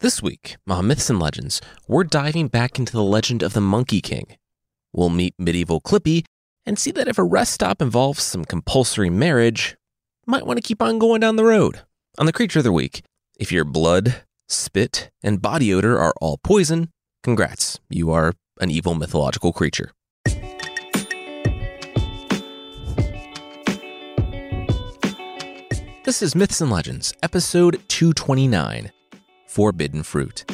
This week on Myths and Legends, we're diving back into the legend of the Monkey King. We'll meet medieval Clippy and see that if a rest stop involves some compulsory marriage, might want to keep on going down the road. On the Creature of the Week, if your blood, spit, and body odor are all poison, congrats, you are an evil mythological creature. This is Myths and Legends, episode 229 Forbidden Fruit.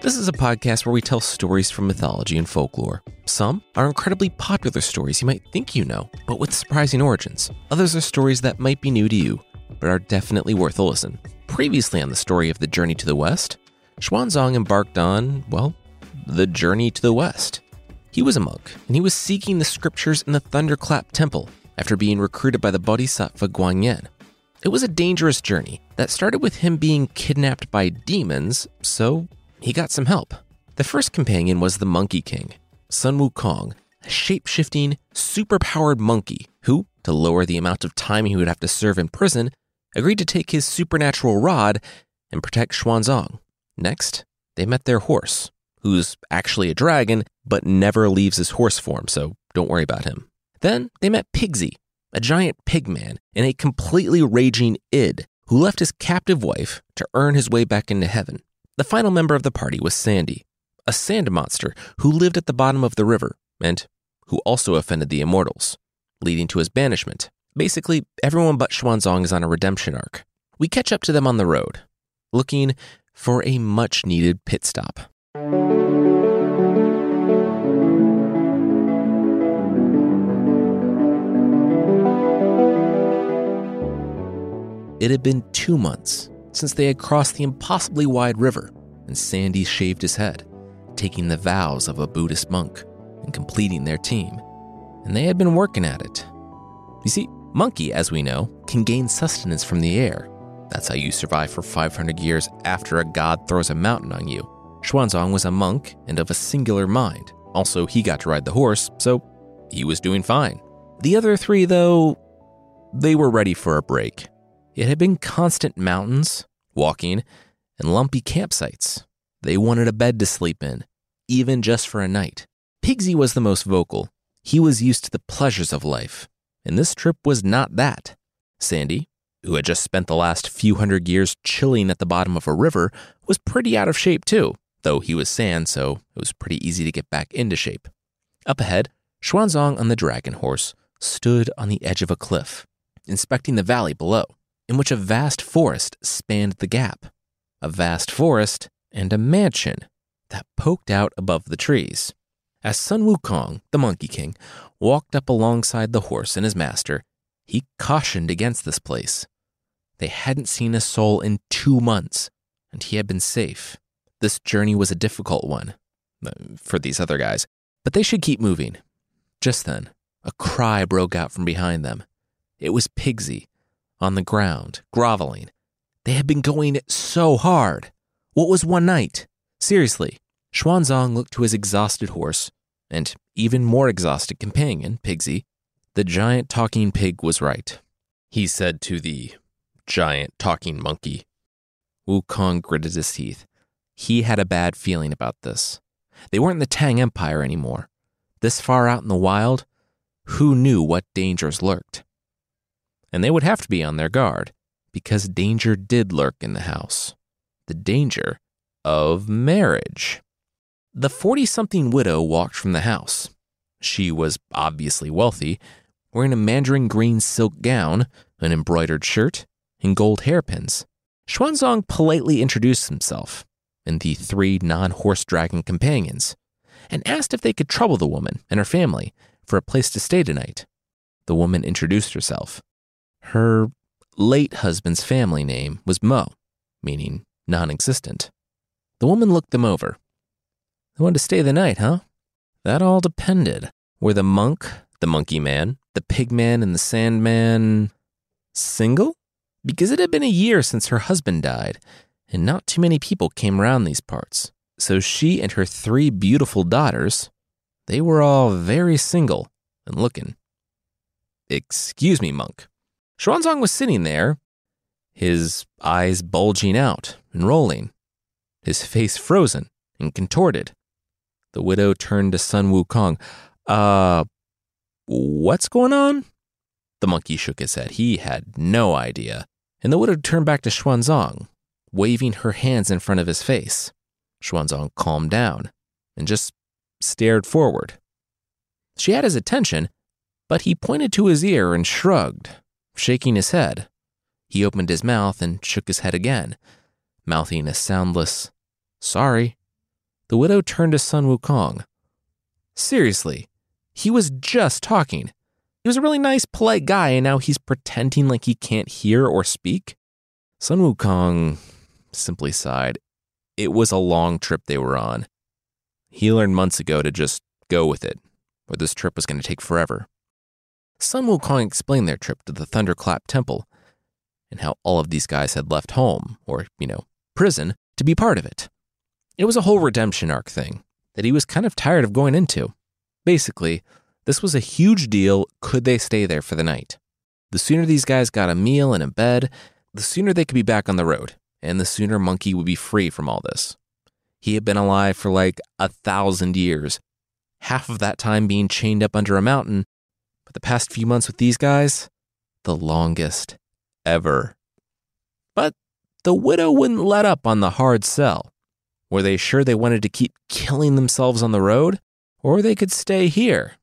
This is a podcast where we tell stories from mythology and folklore. Some are incredibly popular stories you might think you know, but with surprising origins. Others are stories that might be new to you, but are definitely worth a listen. Previously on the story of the Journey to the West, Xuanzang embarked on, well, the Journey to the West. He was a monk, and he was seeking the scriptures in the Thunderclap Temple after being recruited by the Bodhisattva Guanyin. It was a dangerous journey that started with him being kidnapped by demons, so he got some help. The first companion was the Monkey King, Sun Wukong, a shape shifting, super powered monkey who, to lower the amount of time he would have to serve in prison, agreed to take his supernatural rod and protect Xuanzang. Next, they met their horse, who's actually a dragon but never leaves his horse form, so don't worry about him. Then they met Pigsy, a giant pig man and a completely raging id who left his captive wife to earn his way back into heaven. The final member of the party was Sandy, a sand monster who lived at the bottom of the river and who also offended the immortals, leading to his banishment. Basically, everyone but Xuanzang is on a redemption arc. We catch up to them on the road, looking for a much needed pit stop. It had been two months since they had crossed the impossibly wide river, and Sandy shaved his head, taking the vows of a Buddhist monk and completing their team. And they had been working at it. You see, monkey, as we know, can gain sustenance from the air. That's how you survive for 500 years after a god throws a mountain on you. Xuanzang was a monk and of a singular mind. Also, he got to ride the horse, so he was doing fine. The other three, though, they were ready for a break. It had been constant mountains, walking, and lumpy campsites. They wanted a bed to sleep in, even just for a night. Pigsy was the most vocal. He was used to the pleasures of life, and this trip was not that. Sandy, who had just spent the last few hundred years chilling at the bottom of a river, was pretty out of shape too, though he was sand, so it was pretty easy to get back into shape. Up ahead, Xuanzang on the dragon horse stood on the edge of a cliff, inspecting the valley below in which a vast forest spanned the gap, a vast forest and a mansion that poked out above the trees. As Sun Wukong, the Monkey King, walked up alongside the horse and his master, he cautioned against this place. They hadn't seen a soul in two months, and he had been safe. This journey was a difficult one uh, for these other guys, but they should keep moving. Just then, a cry broke out from behind them. It was Pigsy, on the ground, groveling. They had been going so hard. What was one night? Seriously, Xuanzang looked to his exhausted horse and even more exhausted companion, Pigsy. The giant talking pig was right. He said to the giant talking monkey. Wukong gritted his teeth. He had a bad feeling about this. They weren't in the Tang Empire anymore. This far out in the wild, who knew what dangers lurked? And they would have to be on their guard because danger did lurk in the house the danger of marriage. The 40 something widow walked from the house. She was obviously wealthy, wearing a mandarin green silk gown, an embroidered shirt, and gold hairpins. Xuanzang politely introduced himself and the three non horse dragon companions and asked if they could trouble the woman and her family for a place to stay tonight. The woman introduced herself. Her late husband's family name was Mo, meaning non existent. The woman looked them over. They wanted to stay the night, huh? That all depended. Were the monk, the monkey man, the pig man, and the sand man single? Because it had been a year since her husband died, and not too many people came around these parts. So she and her three beautiful daughters, they were all very single and looking. Excuse me, monk, Xuanzang was sitting there, his eyes bulging out and rolling, his face frozen and contorted. The widow turned to Sun Wukong. Uh, what's going on? The monkey shook his head. He had no idea. And the widow turned back to Xuanzang, waving her hands in front of his face. Xuanzang calmed down and just stared forward. She had his attention, but he pointed to his ear and shrugged, shaking his head. He opened his mouth and shook his head again, mouthing a soundless, sorry. The widow turned to Sun Wukong. Seriously, he was just talking. He was a really nice, polite guy, and now he's pretending like he can't hear or speak. Sun Wukong simply sighed. It was a long trip they were on. He learned months ago to just go with it, or this trip was going to take forever. Sun Wukong explained their trip to the Thunderclap Temple and how all of these guys had left home, or, you know, prison, to be part of it. It was a whole redemption arc thing that he was kind of tired of going into. Basically, this was a huge deal could they stay there for the night. The sooner these guys got a meal and a bed, the sooner they could be back on the road, and the sooner Monkey would be free from all this. He had been alive for like a thousand years, half of that time being chained up under a mountain, but the past few months with these guys, the longest ever. But the widow wouldn't let up on the hard sell. Were they sure they wanted to keep killing themselves on the road? Or they could stay here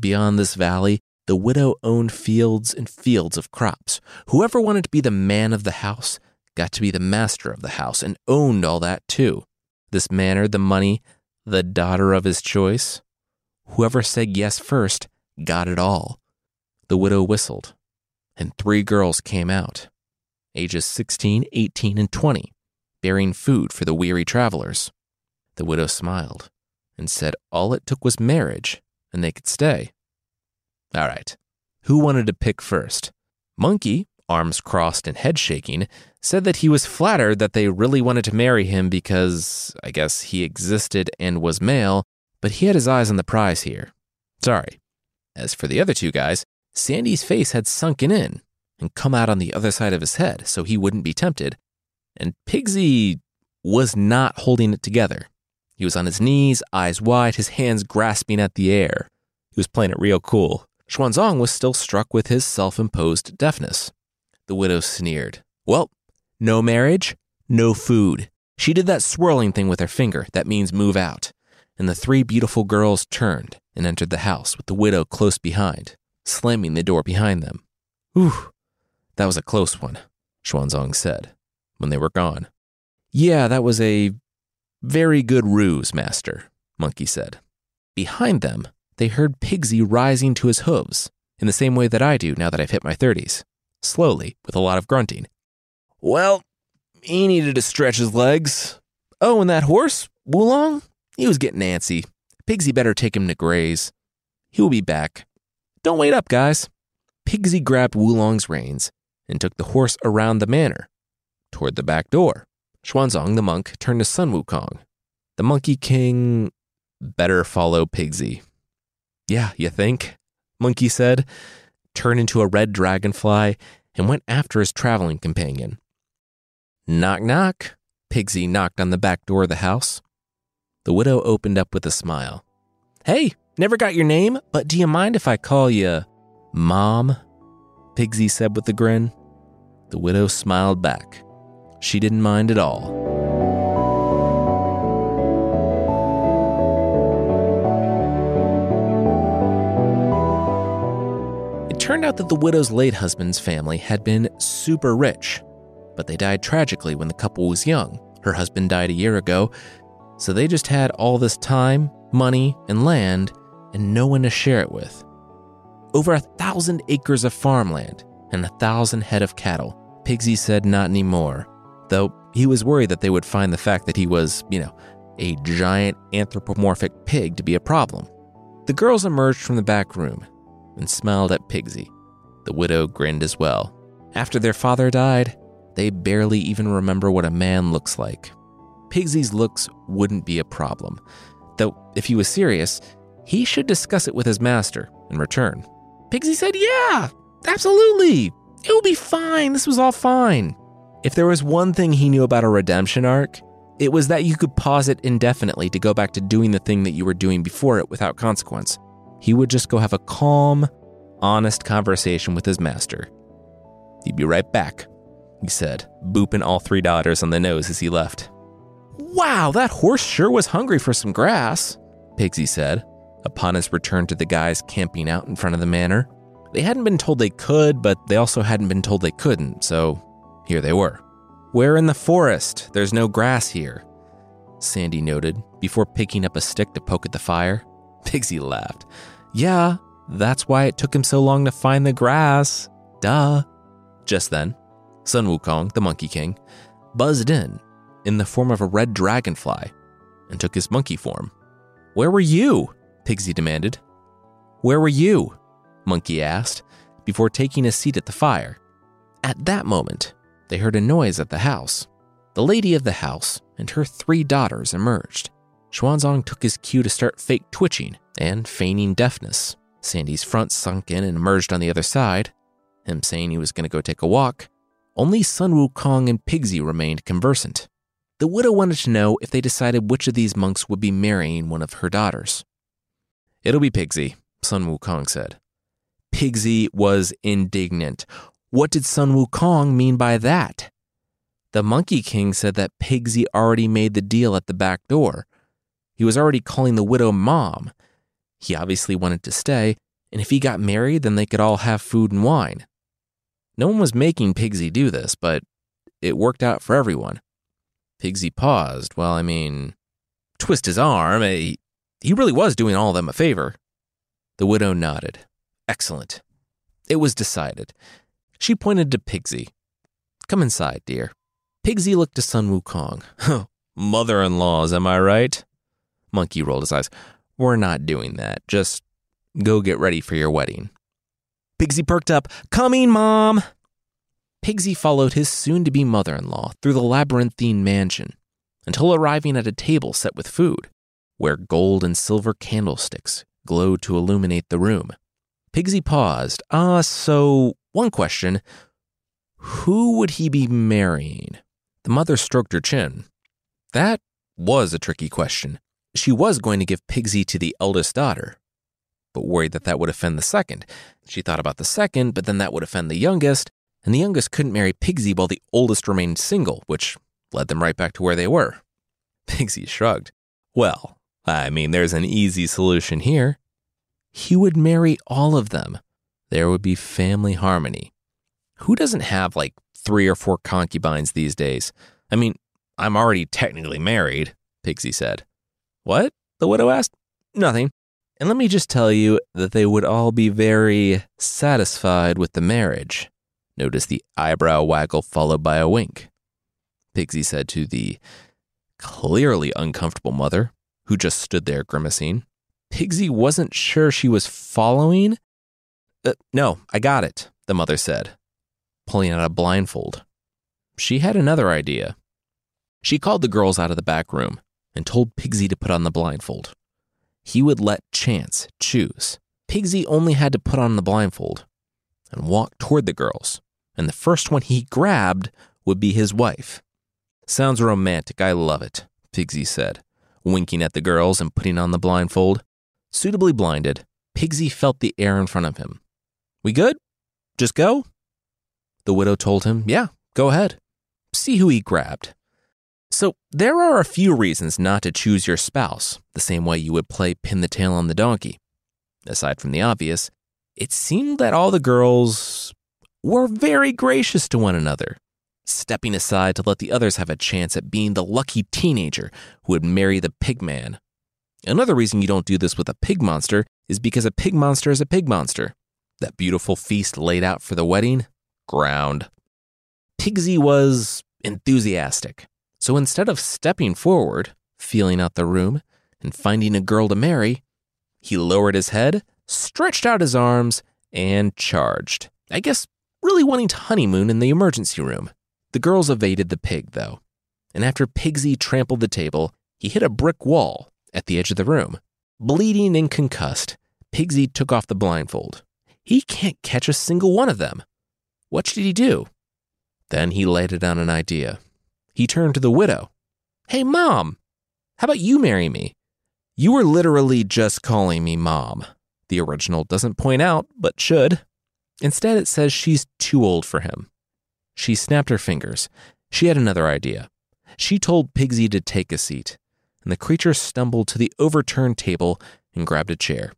Beyond this valley, the widow owned fields and fields of crops. Whoever wanted to be the man of the house got to be the master of the house and owned all that too. This manor, the money, the daughter of his choice. Whoever said yes first got it all. The widow whistled, and three girls came out, ages 16, 18, and 20, bearing food for the weary travelers. The widow smiled and said all it took was marriage and they could stay. All right, who wanted to pick first? Monkey, arms crossed and head shaking, said that he was flattered that they really wanted to marry him because, I guess, he existed and was male, but he had his eyes on the prize here. Sorry. As for the other two guys, Sandy's face had sunken in and come out on the other side of his head so he wouldn't be tempted, and Pigsy was not holding it together. He was on his knees, eyes wide, his hands grasping at the air. He was playing it real cool. Xuanzang was still struck with his self imposed deafness. The widow sneered. Well, no marriage, no food. She did that swirling thing with her finger that means move out. And the three beautiful girls turned and entered the house with the widow close behind, slamming the door behind them. Whew, that was a close one, Xuanzang said when they were gone. Yeah, that was a very good ruse, master, Monkey said. Behind them, they heard Pigsy rising to his hooves, in the same way that I do now that I've hit my 30s, slowly, with a lot of grunting. Well, he needed to stretch his legs. Oh, and that horse, Wulong, he was getting antsy. Pigsy better take him to graze. He will be back. Don't wait up, guys. Pigsy grabbed Wulong's reins and took the horse around the manor, toward the back door. Xuanzang the monk turned to Sun Wukong. The Monkey King better follow Pigsy. Yeah, you think? Monkey said, turned into a red dragonfly, and went after his traveling companion. Knock, knock. Pigsy knocked on the back door of the house. The widow opened up with a smile. Hey, never got your name, but do you mind if I call you Mom? Pigsy said with a grin. The widow smiled back. She didn't mind at all. It turned out that the widow's late husband's family had been super rich, but they died tragically when the couple was young. Her husband died a year ago, so they just had all this time, money, and land, and no one to share it with. Over a thousand acres of farmland and a thousand head of cattle. Pigsy said not anymore though he was worried that they would find the fact that he was, you know, a giant anthropomorphic pig to be a problem. The girls emerged from the back room and smiled at Pigsy. The widow grinned as well. After their father died, they barely even remember what a man looks like. Pigsy's looks wouldn't be a problem, though if he was serious, he should discuss it with his master in return. Pigsy said, Yeah, absolutely. It will be fine. This was all fine. If there was one thing he knew about a redemption arc, it was that you could pause it indefinitely to go back to doing the thing that you were doing before it without consequence. He would just go have a calm, honest conversation with his master. He'd be right back, he said, booping all three daughters on the nose as he left. Wow, that horse sure was hungry for some grass, Pigsy said, upon his return to the guys camping out in front of the manor. They hadn't been told they could, but they also hadn't been told they couldn't, so here they were. We're in the forest. There's no grass here, Sandy noted before picking up a stick to poke at the fire. Pigsy laughed. Yeah, that's why it took him so long to find the grass. Duh. Just then, Sun Wukong, the Monkey King, buzzed in in the form of a red dragonfly and took his monkey form. Where were you? Pigsy demanded. Where were you? Monkey asked before taking a seat at the fire. At that moment, they heard a noise at the house. The lady of the house and her three daughters emerged. Xuanzang took his cue to start fake twitching and feigning deafness. Sandy's front sunk in and emerged on the other side, him saying he was going to go take a walk. Only Sun Wukong and Pigsy remained conversant. The widow wanted to know if they decided which of these monks would be marrying one of her daughters. It'll be Pigsy, Sun Wukong said. Pigsy was indignant. What did Sun Wukong mean by that? The Monkey King said that Pigsy already made the deal at the back door. He was already calling the widow mom. He obviously wanted to stay, and if he got married, then they could all have food and wine. No one was making Pigsy do this, but it worked out for everyone. Pigsy paused. Well, I mean, twist his arm. He, eh, he really was doing all of them a favor. The widow nodded. Excellent. It was decided. She pointed to Pigsy. Come inside, dear. Pigsy looked to Sun Wukong. Mother in laws, am I right? Monkey rolled his eyes. We're not doing that. Just go get ready for your wedding. Pigsy perked up. Coming, Mom! Pigsy followed his soon to be mother in law through the labyrinthine mansion until arriving at a table set with food, where gold and silver candlesticks glowed to illuminate the room. Pigsy paused. Ah, uh, so one question Who would he be marrying? The mother stroked her chin. That was a tricky question. She was going to give Pigsy to the eldest daughter, but worried that that would offend the second. She thought about the second, but then that would offend the youngest, and the youngest couldn't marry Pigsy while the oldest remained single, which led them right back to where they were. Pigsy shrugged. Well, I mean, there's an easy solution here. He would marry all of them. There would be family harmony. Who doesn't have like three or four concubines these days? I mean, I'm already technically married, Pigsy said. What? The widow asked. Nothing. And let me just tell you that they would all be very satisfied with the marriage. Notice the eyebrow waggle followed by a wink. Pigsy said to the clearly uncomfortable mother, who just stood there grimacing. Pigsy wasn't sure she was following. Uh, no, I got it, the mother said, pulling out a blindfold. She had another idea. She called the girls out of the back room and told Pigsy to put on the blindfold. He would let chance choose. Pigsy only had to put on the blindfold and walk toward the girls and the first one he grabbed would be his wife. Sounds romantic, I love it, Pigsy said, winking at the girls and putting on the blindfold. Suitably blinded, Pigsy felt the air in front of him. We good? Just go? The widow told him, Yeah, go ahead. See who he grabbed. So, there are a few reasons not to choose your spouse the same way you would play pin the tail on the donkey. Aside from the obvious, it seemed that all the girls were very gracious to one another, stepping aside to let the others have a chance at being the lucky teenager who would marry the pig man. Another reason you don't do this with a pig monster is because a pig monster is a pig monster. That beautiful feast laid out for the wedding? Ground. Pigsy was enthusiastic. So instead of stepping forward, feeling out the room, and finding a girl to marry, he lowered his head, stretched out his arms, and charged. I guess really wanting to honeymoon in the emergency room. The girls evaded the pig, though, and after Pigsy trampled the table, he hit a brick wall at the edge of the room. Bleeding and concussed, Pigsy took off the blindfold. He can't catch a single one of them. What did he do? Then he lighted on an idea. He turned to the widow. Hey, Mom, how about you marry me? You were literally just calling me Mom. The original doesn't point out, but should. Instead, it says she's too old for him. She snapped her fingers. She had another idea. She told Pigsy to take a seat, and the creature stumbled to the overturned table and grabbed a chair.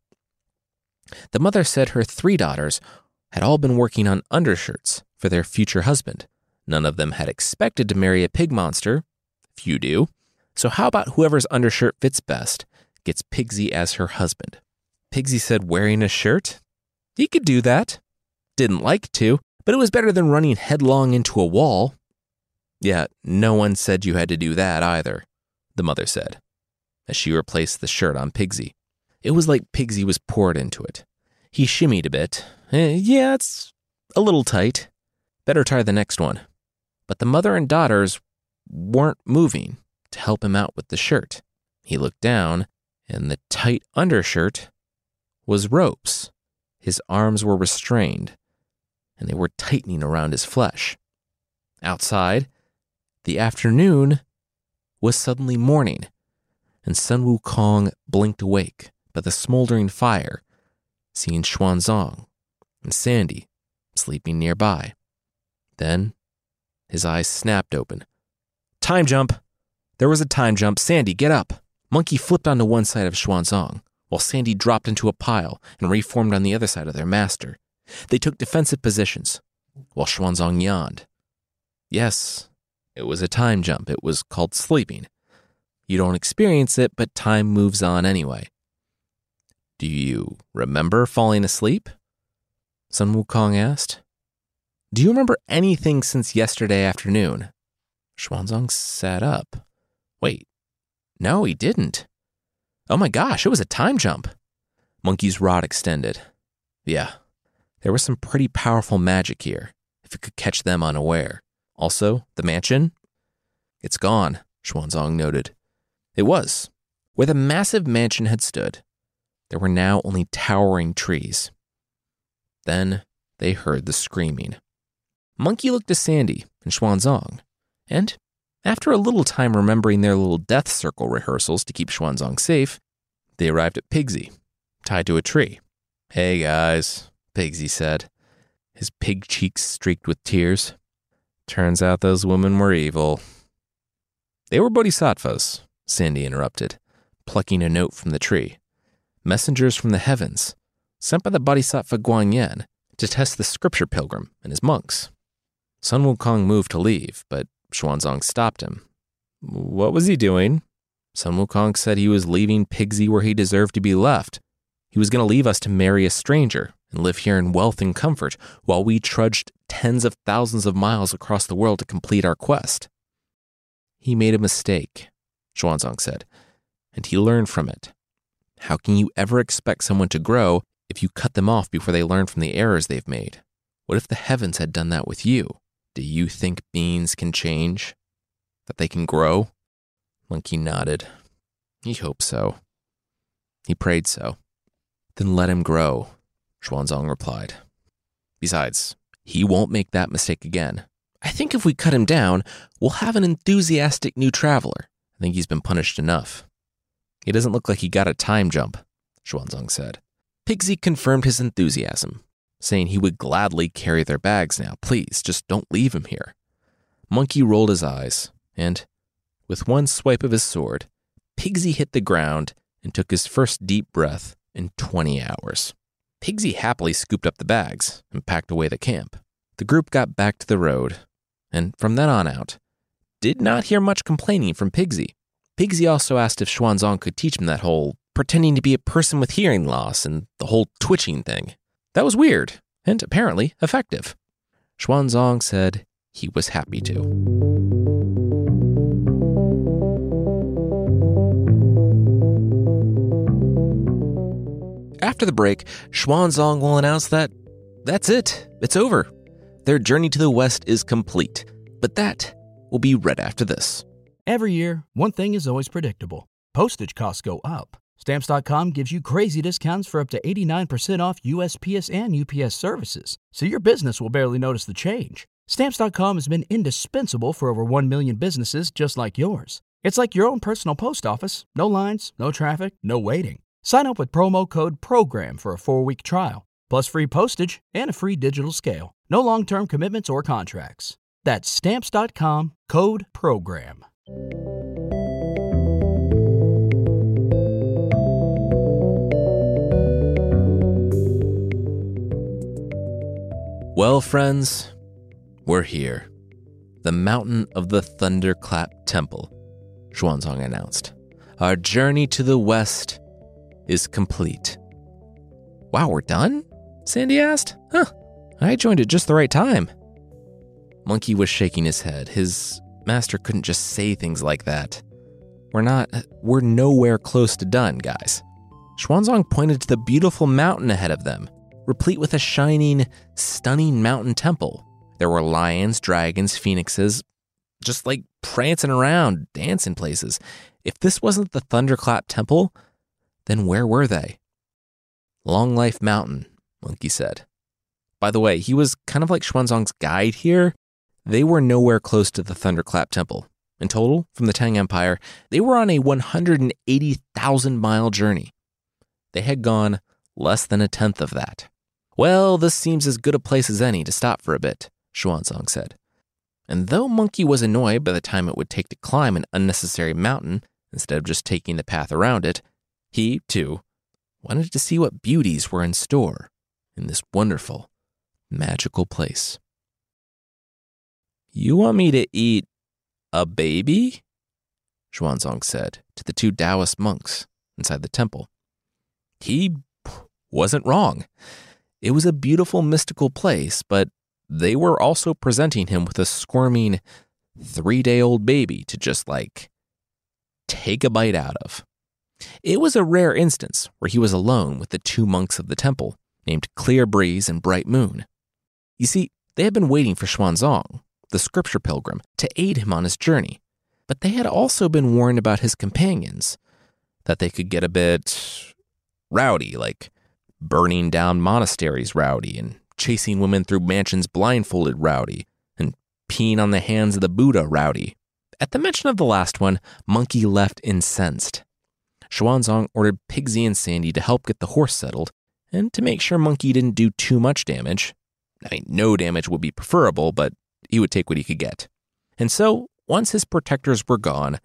The mother said her three daughters had all been working on undershirts for their future husband. None of them had expected to marry a pig monster. Few do. So, how about whoever's undershirt fits best gets Pigsy as her husband? Pigsy said wearing a shirt? He could do that. Didn't like to, but it was better than running headlong into a wall. Yeah, no one said you had to do that either, the mother said, as she replaced the shirt on Pigsy. It was like Pigsy was poured into it. He shimmied a bit. Eh, yeah, it's a little tight. Better try the next one. But the mother and daughters weren't moving to help him out with the shirt. He looked down, and the tight undershirt was ropes. His arms were restrained, and they were tightening around his flesh. Outside, the afternoon was suddenly morning, and Sun Wukong blinked awake by the smoldering fire, seeing Xuanzang and Sandy sleeping nearby. Then his eyes snapped open. Time jump! There was a time jump. Sandy, get up! Monkey flipped onto one side of Xuanzang, while Sandy dropped into a pile and reformed on the other side of their master. They took defensive positions, while Xuanzang yawned. Yes, it was a time jump. It was called sleeping. You don't experience it, but time moves on anyway. Do you remember falling asleep? Sun Wukong asked. Do you remember anything since yesterday afternoon? Xuanzang sat up. Wait, no, he didn't. Oh my gosh, it was a time jump. Monkey's rod extended. Yeah, there was some pretty powerful magic here, if it could catch them unaware. Also, the mansion? It's gone, Xuanzang noted. It was. Where the massive mansion had stood, there were now only towering trees. Then they heard the screaming. Monkey looked to Sandy and Xuanzang, and after a little time remembering their little death circle rehearsals to keep Xuanzang safe, they arrived at Pigsy, tied to a tree. Hey guys, Pigsy said, his pig cheeks streaked with tears. Turns out those women were evil. They were bodhisattvas, Sandy interrupted, plucking a note from the tree. Messengers from the heavens, sent by the bodhisattva Guanyin to test the scripture pilgrim and his monks. Sun Wukong moved to leave, but Xuanzang stopped him. What was he doing? Sun Wukong said he was leaving Pigsy where he deserved to be left. He was going to leave us to marry a stranger and live here in wealth and comfort while we trudged tens of thousands of miles across the world to complete our quest. He made a mistake, Xuanzang said, and he learned from it. How can you ever expect someone to grow if you cut them off before they learn from the errors they've made? What if the heavens had done that with you? Do you think beans can change? That they can grow? Monkey nodded. He hoped so. He prayed so. Then let him grow, Xuanzang replied. Besides, he won't make that mistake again. I think if we cut him down, we'll have an enthusiastic new traveler. I think he's been punished enough. He doesn't look like he got a time jump, Xuanzang said. Pigsy confirmed his enthusiasm, saying he would gladly carry their bags now. Please, just don't leave him here. Monkey rolled his eyes, and, with one swipe of his sword, Pigsy hit the ground and took his first deep breath in 20 hours. Pigsy happily scooped up the bags and packed away the camp. The group got back to the road, and from then on out, did not hear much complaining from Pigsy. Pigsy also asked if Xuanzang could teach him that whole pretending to be a person with hearing loss and the whole twitching thing. That was weird, and apparently effective. Xuanzang said he was happy to. After the break, Xuanzang will announce that that's it, it's over. Their journey to the west is complete. But that will be right after this. Every year, one thing is always predictable postage costs go up. Stamps.com gives you crazy discounts for up to 89% off USPS and UPS services, so your business will barely notice the change. Stamps.com has been indispensable for over 1 million businesses just like yours. It's like your own personal post office no lines, no traffic, no waiting. Sign up with promo code PROGRAM for a four week trial, plus free postage and a free digital scale. No long term commitments or contracts. That's Stamps.com code PROGRAM. Well, friends, we're here. The mountain of the Thunderclap Temple, Xuanzang announced. Our journey to the west is complete. Wow, we're done? Sandy asked. Huh, I joined at just the right time. Monkey was shaking his head. His master couldn't just say things like that. We're not, we're nowhere close to done, guys. Xuanzang pointed to the beautiful mountain ahead of them replete with a shining, stunning mountain temple. There were lions, dragons, phoenixes, just like prancing around, dancing places. If this wasn't the Thunderclap Temple, then where were they? Long Life Mountain, Monkey said. By the way, he was kind of like Xuanzang's guide here. They were nowhere close to the Thunderclap Temple. In total, from the Tang Empire, they were on a 180,000 mile journey. They had gone less than a tenth of that. Well, this seems as good a place as any to stop for a bit, Xuanzang said. And though Monkey was annoyed by the time it would take to climb an unnecessary mountain instead of just taking the path around it, he, too, wanted to see what beauties were in store in this wonderful, magical place. You want me to eat a baby? Xuanzang said to the two Taoist monks inside the temple. He wasn't wrong. It was a beautiful, mystical place, but they were also presenting him with a squirming three day old baby to just like take a bite out of. It was a rare instance where he was alone with the two monks of the temple, named Clear Breeze and Bright Moon. You see, they had been waiting for Xuanzang, the scripture pilgrim, to aid him on his journey, but they had also been warned about his companions, that they could get a bit rowdy, like burning down monasteries rowdy, and chasing women through mansions blindfolded rowdy, and peeing on the hands of the Buddha rowdy. At the mention of the last one, Monkey left incensed. Xuanzang ordered Pigsy and Sandy to help get the horse settled, and to make sure Monkey didn't do too much damage. I mean, no damage would be preferable, but he would take what he could get. And so, once his protectors were gone,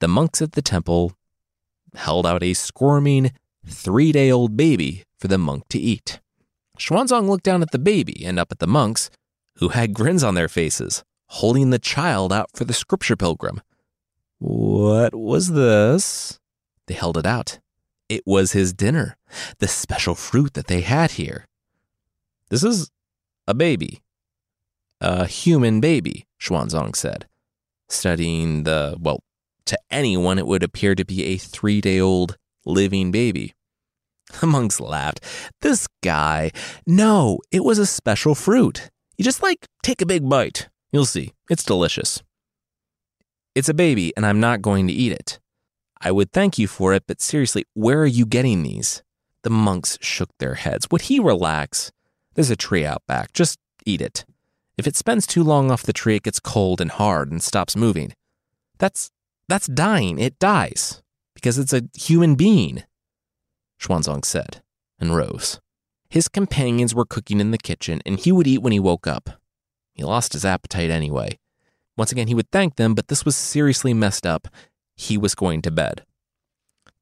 the monks at the temple held out a squirming, three day old baby for the monk to eat. Xuanzang looked down at the baby and up at the monks, who had grins on their faces, holding the child out for the scripture pilgrim. What was this? They held it out. It was his dinner, the special fruit that they had here. This is a baby. A human baby, Xuanzang said, studying the, well, to anyone it would appear to be a three day old living baby. The monks laughed. This guy. No, it was a special fruit. You just like take a big bite. You'll see. It's delicious. It's a baby, and I'm not going to eat it. I would thank you for it, but seriously, where are you getting these? The monks shook their heads. Would he relax? There's a tree out back. Just eat it. If it spends too long off the tree, it gets cold and hard and stops moving. That's that's dying. It dies because it's a human being. Xuanzang said, and rose. His companions were cooking in the kitchen, and he would eat when he woke up. He lost his appetite anyway. Once again, he would thank them, but this was seriously messed up. He was going to bed.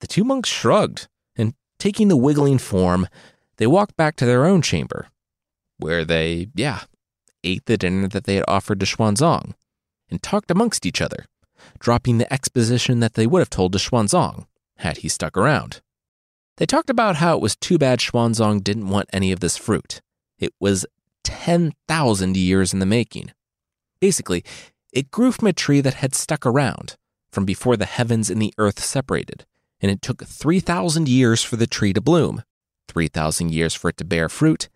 The two monks shrugged, and taking the wiggling form, they walked back to their own chamber, where they, yeah, ate the dinner that they had offered to Xuanzang, and talked amongst each other, dropping the exposition that they would have told to Xuanzang had he stuck around. They talked about how it was too bad Xuanzang didn't want any of this fruit. It was 10,000 years in the making. Basically, it grew from a tree that had stuck around from before the heavens and the earth separated, and it took 3,000 years for the tree to bloom, 3,000 years for it to bear fruit,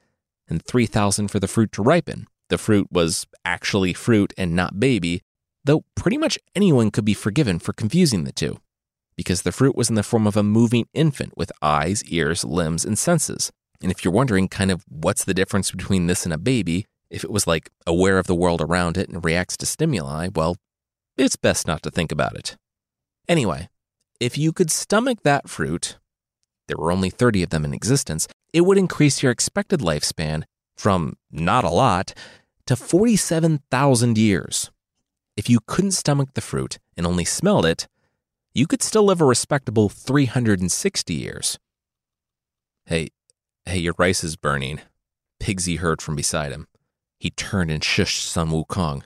and 3,000 for the fruit to ripen. The fruit was actually fruit and not baby, though pretty much anyone could be forgiven for confusing the two. because the fruit was in the form of a moving infant with eyes, ears, limbs, and senses. And if you're wondering kind of what's the difference between this and a baby, if it was like aware of the world around it and reacts to stimuli, well, it's best not to think about it. Anyway, if you could stomach that fruit, there were only 30 of them in existence, it would increase your expected lifespan from not a lot to 47,000 years. If you couldn't stomach the fruit and only smelled it, you could still live a respectable 360 years. Hey, hey, your rice is burning. Pigsy heard from beside him. He turned and shushed Sun Wukong.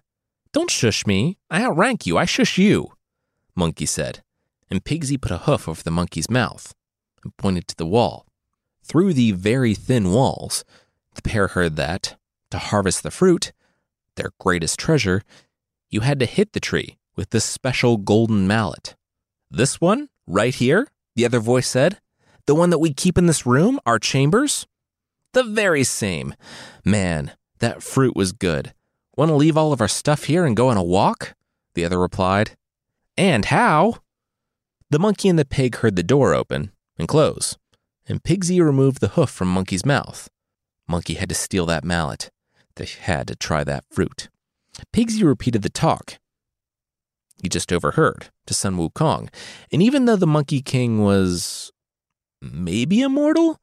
Don't shush me. I outrank you. I shush you, Monkey said. And Pigsy put a hoof over the monkey's mouth and pointed to the wall. Through the very thin walls, the pair heard that, to harvest the fruit, their greatest treasure, you had to hit the tree with this special golden mallet. This one, right here, the other voice said. The one that we keep in this room, our chambers? The very same. Man, that fruit was good. Want to leave all of our stuff here and go on a walk? The other replied. And how? The monkey and the pig heard the door open and close, and Pigsy removed the hoof from Monkey's mouth. Monkey had to steal that mallet. They had to try that fruit. Pigsy repeated the talk. He just overheard to Sun Wukong, and even though the Monkey King was maybe immortal,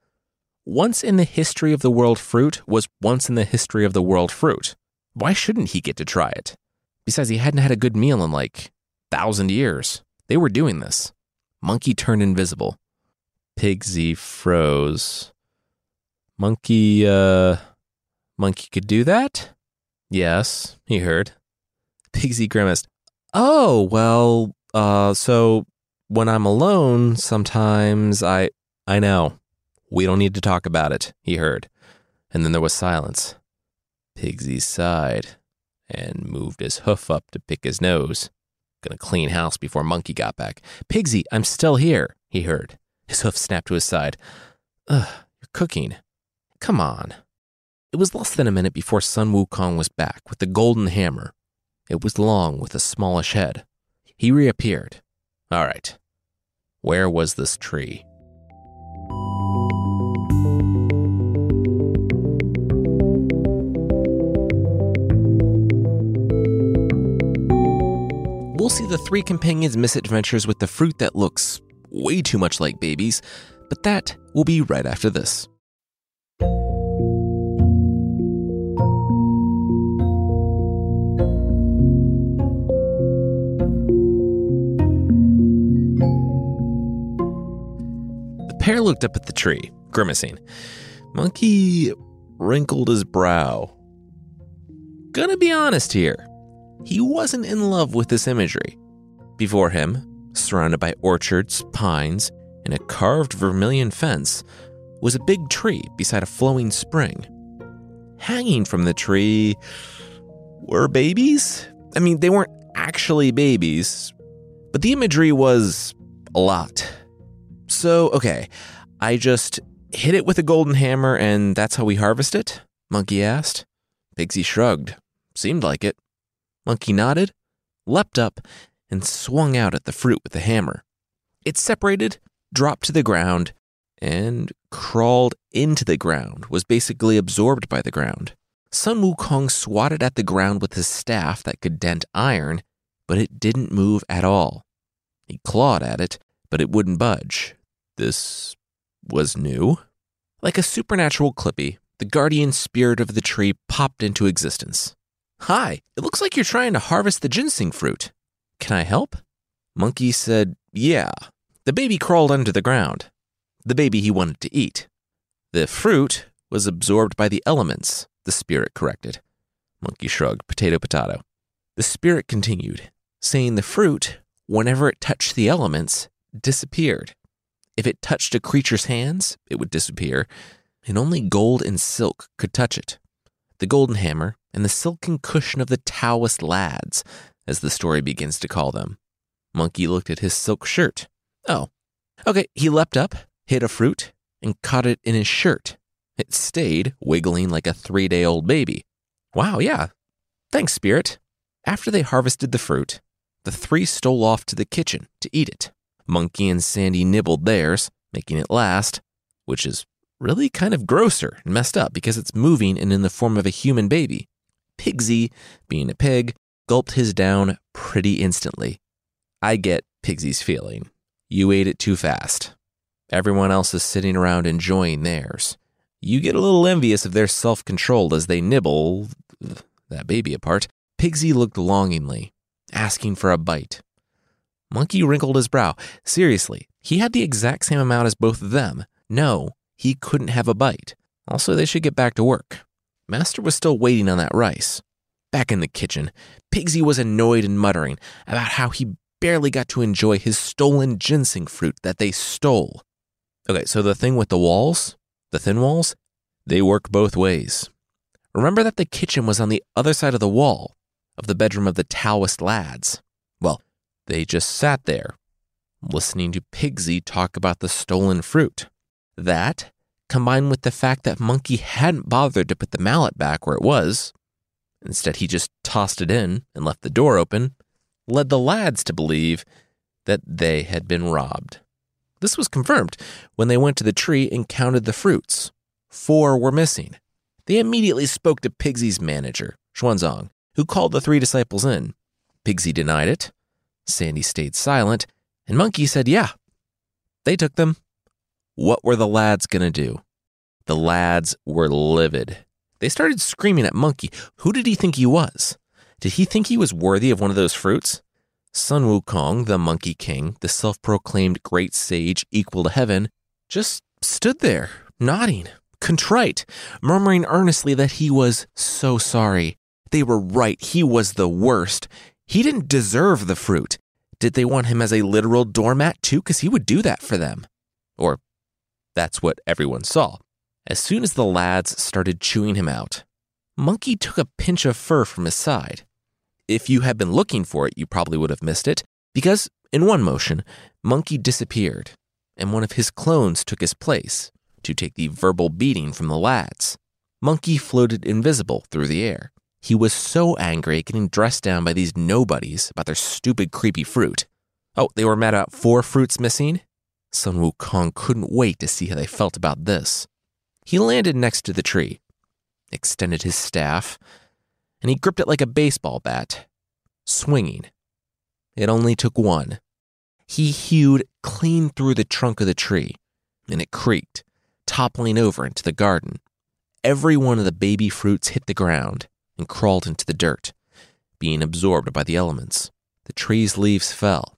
once in the history of the world fruit was once in the history of the world fruit. Why shouldn't he get to try it? Besides, he hadn't had a good meal in like thousand years. They were doing this. Monkey turned invisible. Pigsy froze. Monkey, uh, Monkey could do that? Yes, he heard. Pigsy grimaced. Oh, well, uh, so when I'm alone, sometimes I. I know. We don't need to talk about it, he heard. And then there was silence. Pigsy sighed and moved his hoof up to pick his nose. Gonna clean house before Monkey got back. Pigsy, I'm still here, he heard. His hoof snapped to his side. Ugh, you're cooking. Come on. It was less than a minute before Sun Wukong was back with the golden hammer. It was long with a smallish head. He reappeared. All right. Where was this tree? See the three companions' misadventures with the fruit that looks way too much like babies, but that will be right after this. The pair looked up at the tree, grimacing. Monkey wrinkled his brow. Gonna be honest here, he wasn't in love with this imagery. Before him, surrounded by orchards, pines, and a carved vermilion fence, was a big tree beside a flowing spring. Hanging from the tree were babies? I mean, they weren't actually babies, but the imagery was a lot. So, okay, I just hit it with a golden hammer and that's how we harvest it? Monkey asked. Pigsy shrugged. Seemed like it. Monkey nodded, leapt up, and swung out at the fruit with the hammer. It separated, dropped to the ground, and crawled into the ground, was basically absorbed by the ground. Sun Wukong swatted at the ground with his staff that could dent iron, but it didn't move at all. He clawed at it, but it wouldn't budge. This was new. Like a supernatural clippy, the guardian spirit of the tree popped into existence. Hi, it looks like you're trying to harvest the ginseng fruit. Can I help? Monkey said, Yeah. The baby crawled under the ground. The baby he wanted to eat. The fruit was absorbed by the elements, the spirit corrected. Monkey shrugged, potato, potato. The spirit continued, saying the fruit, whenever it touched the elements, disappeared. If it touched a creature's hands, it would disappear, and only gold and silk could touch it. The golden hammer and the silken cushion of the Taoist lads, as the story begins to call them. Monkey looked at his silk shirt. Oh, okay, he leapt up, hit a fruit, and caught it in his shirt. It stayed, wiggling like a three day old baby. Wow, yeah. Thanks, Spirit. After they harvested the fruit, the three stole off to the kitchen to eat it. Monkey and Sandy nibbled theirs, making it last, which is really kind of grosser and messed up because it's moving and in the form of a human baby. Pigsy, being a pig, gulped his down pretty instantly. I get Pigsy's feeling. You ate it too fast. Everyone else is sitting around enjoying theirs. You get a little envious of their self control as they nibble that baby apart. Pigsy looked longingly, asking for a bite. Monkey wrinkled his brow. Seriously, he had the exact same amount as both of them. No, he couldn't have a bite. Also, they should get back to work. Master was still waiting on that rice. Back in the kitchen, Pigsy was annoyed and muttering about how he barely got to enjoy his stolen ginseng fruit that they stole. Okay, so the thing with the walls, the thin walls, they work both ways. Remember that the kitchen was on the other side of the wall of the bedroom of the Taoist lads. Well, they just sat there, listening to Pigsy talk about the stolen fruit. That, combined with the fact that Monkey hadn't bothered to put the mallet back where it was, instead he just tossed it in and left the door open, led the lads to believe that they had been robbed. This was confirmed when they went to the tree and counted the fruits. Four were missing. They immediately spoke to Pigsy's manager, Xuanzang, who called the three disciples in. Pigsy denied it. Sandy stayed silent, and Monkey said, Yeah. They took them. What were the lads going to do? The lads were livid. They started screaming at Monkey. Who did he think he was? Did he think he was worthy of one of those fruits? Sun Wukong, the Monkey King, the self proclaimed great sage equal to heaven, just stood there, nodding, contrite, murmuring earnestly that he was so sorry. They were right. He was the worst. He didn't deserve the fruit. Did they want him as a literal doormat too? Because he would do that for them. Or that's what everyone saw. As soon as the lads started chewing him out, Monkey took a pinch of fur from his side. If you had been looking for it, you probably would have missed it, because in one motion, Monkey disappeared, and one of his clones took his place to take the verbal beating from the lads. Monkey floated invisible through the air. He was so angry at getting dressed down by these nobodies about their stupid, creepy fruit. Oh, they were mad about four fruits missing? Sun Wukong couldn't wait to see how they felt about this. He landed next to the tree, extended his staff, and he gripped it like a baseball bat, swinging. It only took one. He hewed clean through the trunk of the tree, and it creaked, toppling over into the garden. Every one of the baby fruits hit the ground and crawled into the dirt, being absorbed by the elements. The tree's leaves fell.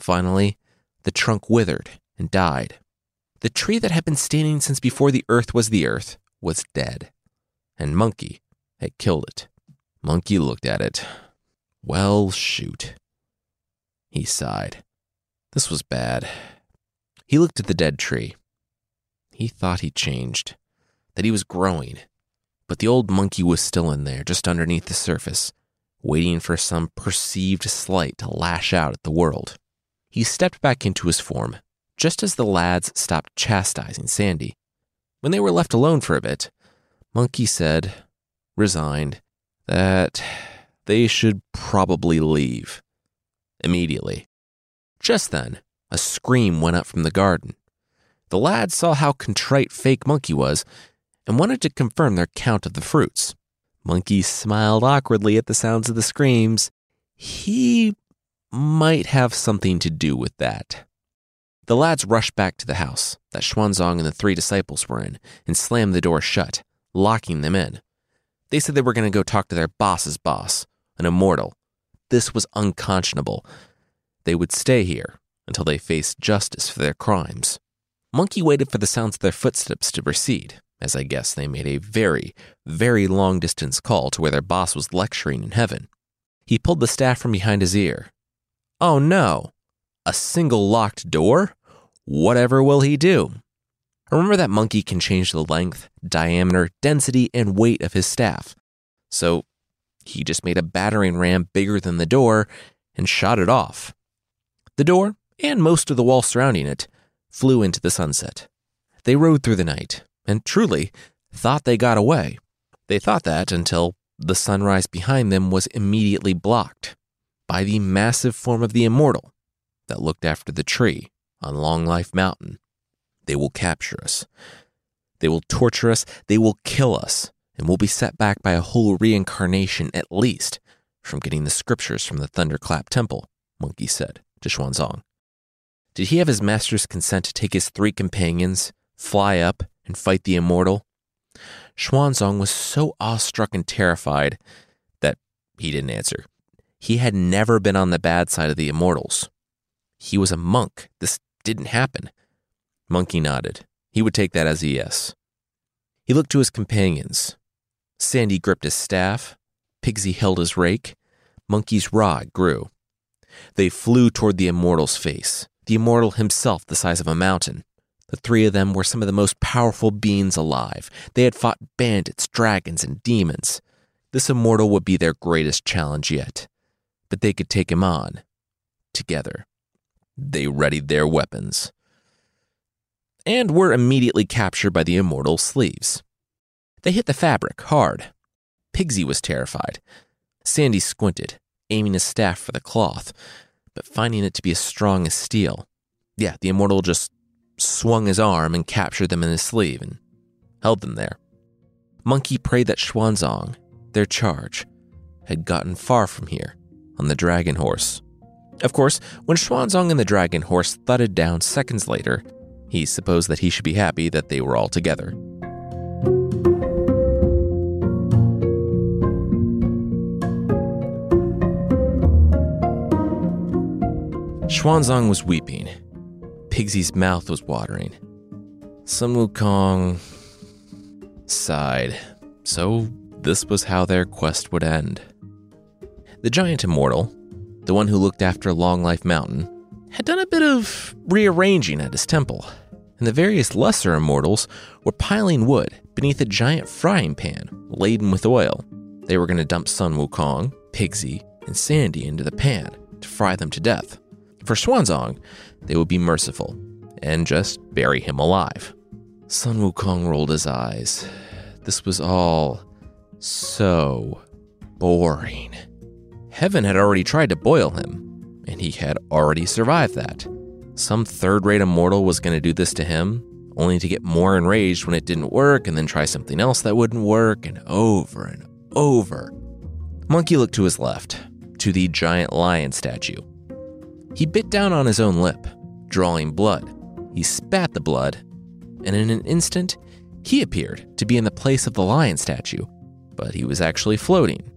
Finally, the trunk withered and died. The tree that had been standing since before the earth was the earth was dead, and Monkey had killed it. Monkey looked at it. Well, shoot. He sighed. This was bad. He looked at the dead tree. He thought he changed, that he was growing. But the old monkey was still in there, just underneath the surface, waiting for some perceived slight to lash out at the world. He stepped back into his form, just as the lads stopped chastising Sandy. When they were left alone for a bit, Monkey said, resigned, that they should probably leave. Immediately. Just then, a scream went up from the garden. The lads saw how contrite fake Monkey was and wanted to confirm their count of the fruits. Monkey smiled awkwardly at the sounds of the screams. He might have something to do with that. The lads rushed back to the house that Xuanzang and the three disciples were in and slammed the door shut, locking them in. They said they were going to go talk to their boss's boss, an immortal. This was unconscionable. They would stay here until they faced justice for their crimes. Monkey waited for the sounds of their footsteps to recede, as I guess they made a very, very long distance call to where their boss was lecturing in heaven. He pulled the staff from behind his ear. Oh no! A single locked door? Whatever will he do? Remember that monkey can change the length, diameter, density, and weight of his staff. So he just made a battering ram bigger than the door and shot it off. The door, and most of the wall surrounding it, flew into the sunset. They rode through the night, and truly thought they got away. They thought that until the sunrise behind them was immediately blocked by the massive form of the immortal that looked after the tree on Long Life Mountain. They will capture us. They will torture us. They will kill us. And we'll be set back by a whole reincarnation at least from getting the scriptures from the Thunderclap Temple, Monkey said to Xuanzang. Did he have his master's consent to take his three companions, fly up, and fight the immortal? Xuanzang was so awestruck and terrified that he didn't answer. He had never been on the bad side of the immortals. He was a monk. This didn't happen. Monkey nodded. He would take that as a yes. He looked to his companions. Sandy gripped his staff. Pigsy held his rake. Monkey's rod grew. They flew toward the immortal's face, the immortal himself the size of a mountain. The three of them were some of the most powerful beings alive. They had fought bandits, dragons, and demons. This immortal would be their greatest challenge yet. But they could take him on. Together. They readied their weapons. And were immediately captured by the immortal sleeves. They hit the fabric hard. Pigsy was terrified. Sandy squinted, aiming his staff for the cloth, but finding it to be as strong as steel. Yeah, the immortal just swung his arm and captured them in his sleeve and held them there. Monkey prayed that Xuanzang, their charge, had gotten far from here on the dragon horse. Of course, when Xuanzang and the dragon horse thudded down seconds later, he supposed that he should be happy that they were all together. Xuanzang was weeping. Pigsy's mouth was watering. Sun Wukong sighed. So this was how their quest would end. The giant immortal, the one who looked after Long Life Mountain, had done a bit of rearranging at his temple, and the various lesser immortals were piling wood beneath a giant frying pan laden with oil. They were going to dump Sun Wukong, Pigsy, and Sandy into the pan to fry them to death. For Xuanzang, they would be merciful and just bury him alive. Sun Wukong rolled his eyes. This was all so boring. Heaven had already tried to boil him, and he had already survived that. Some third rate immortal was going to do this to him, only to get more enraged when it didn't work and then try something else that wouldn't work, and over and over. Monkey looked to his left, to the giant lion statue. He bit down on his own lip, drawing blood. He spat the blood, and in an instant, he appeared to be in the place of the lion statue, but he was actually floating,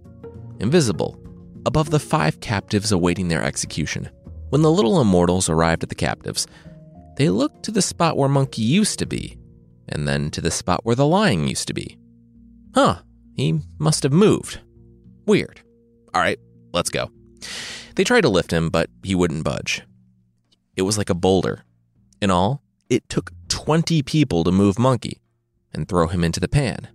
invisible, above the five captives awaiting their execution. When the little immortals arrived at the captives, they looked to the spot where Monkey used to be, and then to the spot where the lion used to be. Huh, he must have moved. Weird. All right, let's go. They tried to lift him, but he wouldn't budge. It was like a boulder. In all, it took 20 people to move Monkey and throw him into the pan.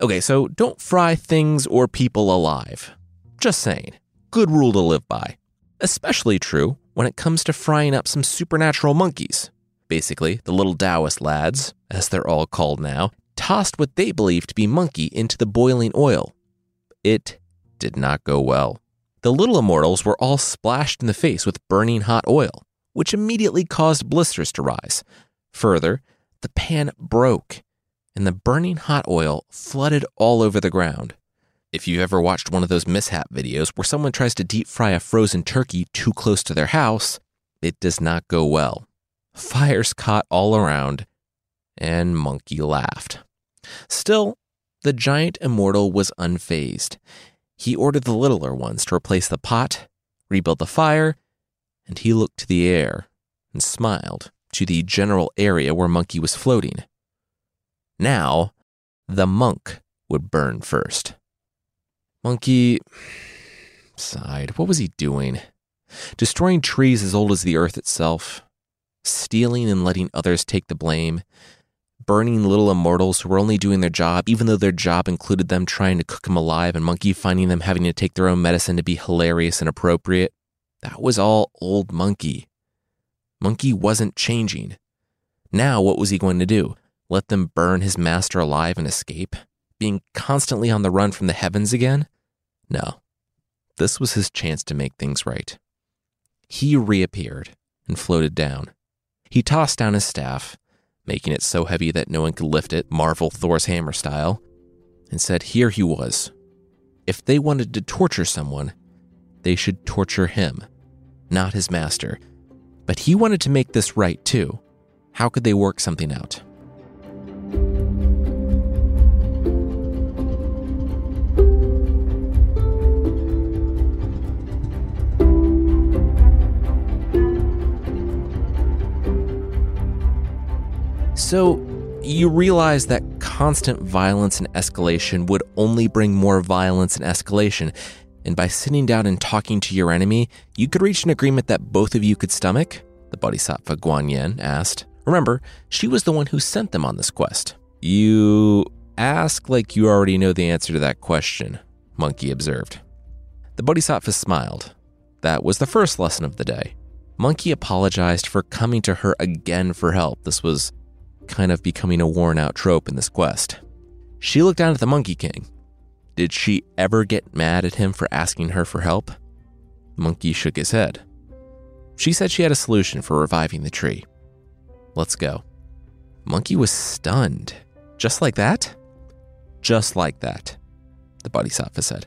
Okay, so don't fry things or people alive. Just saying. Good rule to live by. Especially true when it comes to frying up some supernatural monkeys. Basically, the little Taoist lads, as they're all called now, tossed what they believed to be monkey into the boiling oil. It did not go well. The little immortals were all splashed in the face with burning hot oil, which immediately caused blisters to rise. Further, the pan broke, and the burning hot oil flooded all over the ground. If you've ever watched one of those mishap videos where someone tries to deep fry a frozen turkey too close to their house, it does not go well. Fires caught all around, and Monkey laughed. Still, the giant immortal was unfazed. He ordered the littler ones to replace the pot, rebuild the fire, and he looked to the air and smiled to the general area where Monkey was floating. Now, the monk would burn first. Monkey sighed. What was he doing? Destroying trees as old as the earth itself, stealing and letting others take the blame, burning little immortals who were only doing their job, even though their job included them trying to cook him alive and Monkey finding them having to take their own medicine to be hilarious and appropriate. That was all old Monkey. Monkey wasn't changing. Now, what was he going to do? Let them burn his master alive and escape? Being constantly on the run from the heavens again? No. This was his chance to make things right. He reappeared, and floated down. He tossed down his staff, making it so heavy that no one could lift it, Marvel Thor's hammer style, and said here he was. If they wanted to torture someone, they should torture him, not his master. But he wanted to make this right too. How could they work something out? So, you realize that constant violence and escalation would only bring more violence and escalation. And by sitting down and talking to your enemy, you could reach an agreement that both of you could stomach? The Bodhisattva Guanyin asked. Remember, she was the one who sent them on this quest. You ask like you already know the answer to that question, Monkey observed. The Bodhisattva smiled. That was the first lesson of the day. Monkey apologized for coming to her again for help. This was kind of becoming a worn out trope in this quest. She looked down at the Monkey King. Did she ever get mad at him for asking her for help? Monkey shook his head. She said she had a solution for reviving the tree. Let's go. Monkey was stunned. Just like that? Just like that, the Bodhisattva said.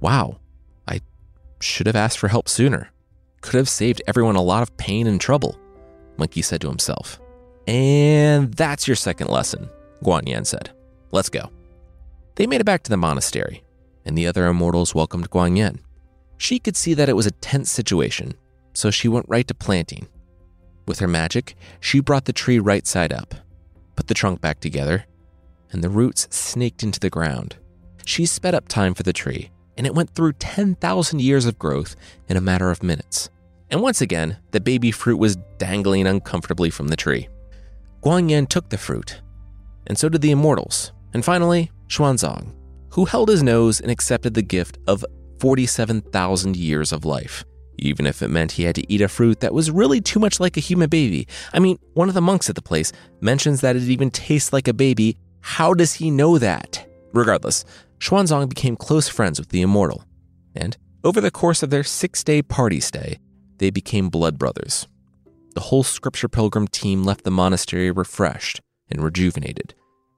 Wow, I should have asked for help sooner. Could have saved everyone a lot of pain and trouble, Monkey said to himself. And that's your second lesson, Guanyin said. Let's go. They made it back to the monastery, and the other immortals welcomed Guanyin. She could see that it was a tense situation, so she went right to planting. With her magic, she brought the tree right side up, put the trunk back together, and the roots snaked into the ground. She sped up time for the tree, and it went through 10,000 years of growth in a matter of minutes. And once again, the baby fruit was dangling uncomfortably from the tree. Guanyin took the fruit, and so did the immortals. And finally, Xuanzang, who held his nose and accepted the gift of 47,000 years of life, even if it meant he had to eat a fruit that was really too much like a human baby. I mean, one of the monks at the place mentions that it even tastes like a baby. How does he know that? Regardless, Xuanzang became close friends with the immortal, and over the course of their six day party stay, they became blood brothers. The whole Scripture Pilgrim team left the monastery refreshed and rejuvenated.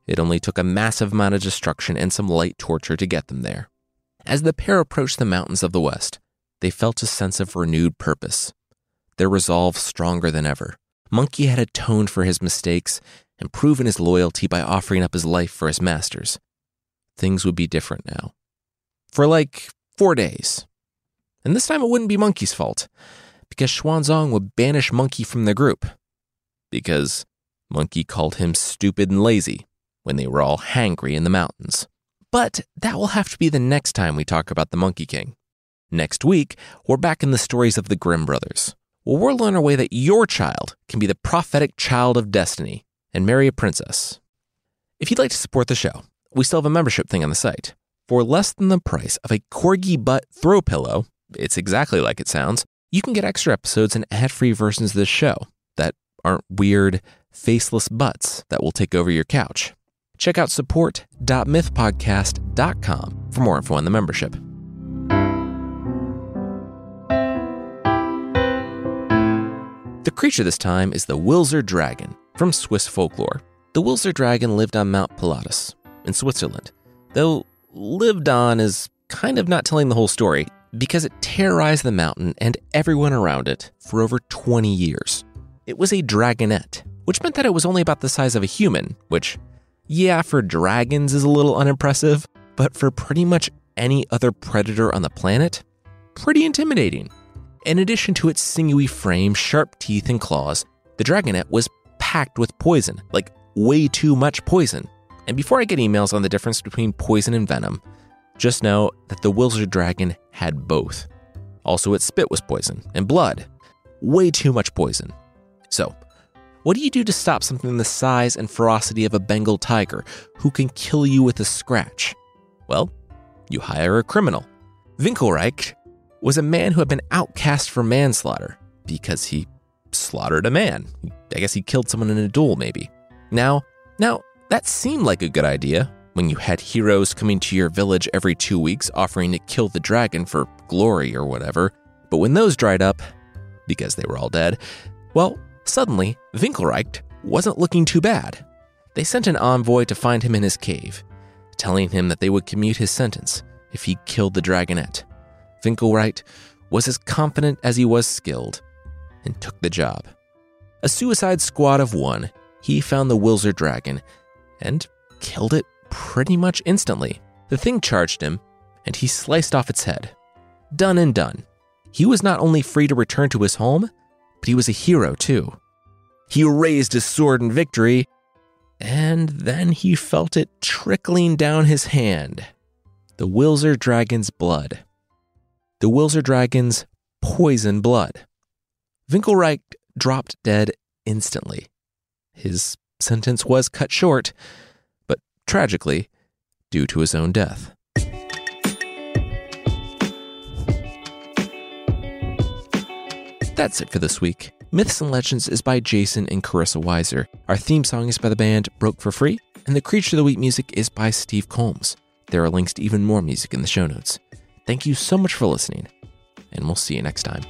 It only took a massive amount of destruction and some light torture to get them there. As the pair approached the mountains of the west, they felt a sense of renewed purpose, their resolve stronger than ever. Monkey had atoned for his mistakes and proven his loyalty by offering up his life for his masters. Things would be different now. For like four days. And this time it wouldn't be Monkey's fault because Xuanzang would banish Monkey from the group. Because Monkey called him stupid and lazy when they were all hangry in the mountains. But that will have to be the next time we talk about the Monkey King. Next week, we're back in the stories of the Grimm brothers, Well, we'll learn our way that your child can be the prophetic child of destiny and marry a princess. If you'd like to support the show, we still have a membership thing on the site. For less than the price of a corgi butt throw pillow, it's exactly like it sounds, you can get extra episodes and ad free versions of this show that aren't weird, faceless butts that will take over your couch. Check out support.mythpodcast.com for more info on the membership. The creature this time is the Wilser dragon from Swiss folklore. The Wilser dragon lived on Mount Pilatus in Switzerland, though lived on is kind of not telling the whole story because it terrorized the mountain and everyone around it for over 20 years. It was a dragonette, which meant that it was only about the size of a human, which, yeah, for dragons is a little unimpressive, but for pretty much any other predator on the planet, pretty intimidating. In addition to its sinewy frame, sharp teeth, and claws, the dragonette was packed with poison, like way too much poison. And before I get emails on the difference between poison and venom, just know that the Wilser dragon had both. Also, its spit was poison and blood. Way too much poison. So, what do you do to stop something the size and ferocity of a Bengal tiger who can kill you with a scratch? Well, you hire a criminal. Winkelreich was a man who had been outcast for manslaughter because he slaughtered a man. I guess he killed someone in a duel, maybe. Now, now that seemed like a good idea when you had heroes coming to your village every two weeks offering to kill the dragon for glory or whatever. But when those dried up, because they were all dead. Well, suddenly, Winkelreich wasn't looking too bad. They sent an envoy to find him in his cave, telling him that they would commute his sentence if he killed the dragonette. Winkelreich was as confident as he was skilled and took the job. A suicide squad of one, he found the Wilser dragon and killed it pretty much instantly. The thing charged him, and he sliced off its head. Done and done. He was not only free to return to his home, but he was a hero too. He raised his sword in victory, and then he felt it trickling down his hand. The Wilser dragon's blood. The Wilser dragon's poison blood. Winkelreich dropped dead instantly. His sentence was cut short, tragically, due to his own death. That's it for this week. Myths and Legends is by Jason and Carissa Weiser. Our theme song is by the band Broke for Free, and the Creature of the Week music is by Steve Combs. There are links to even more music in the show notes. Thank you so much for listening, and we'll see you next time.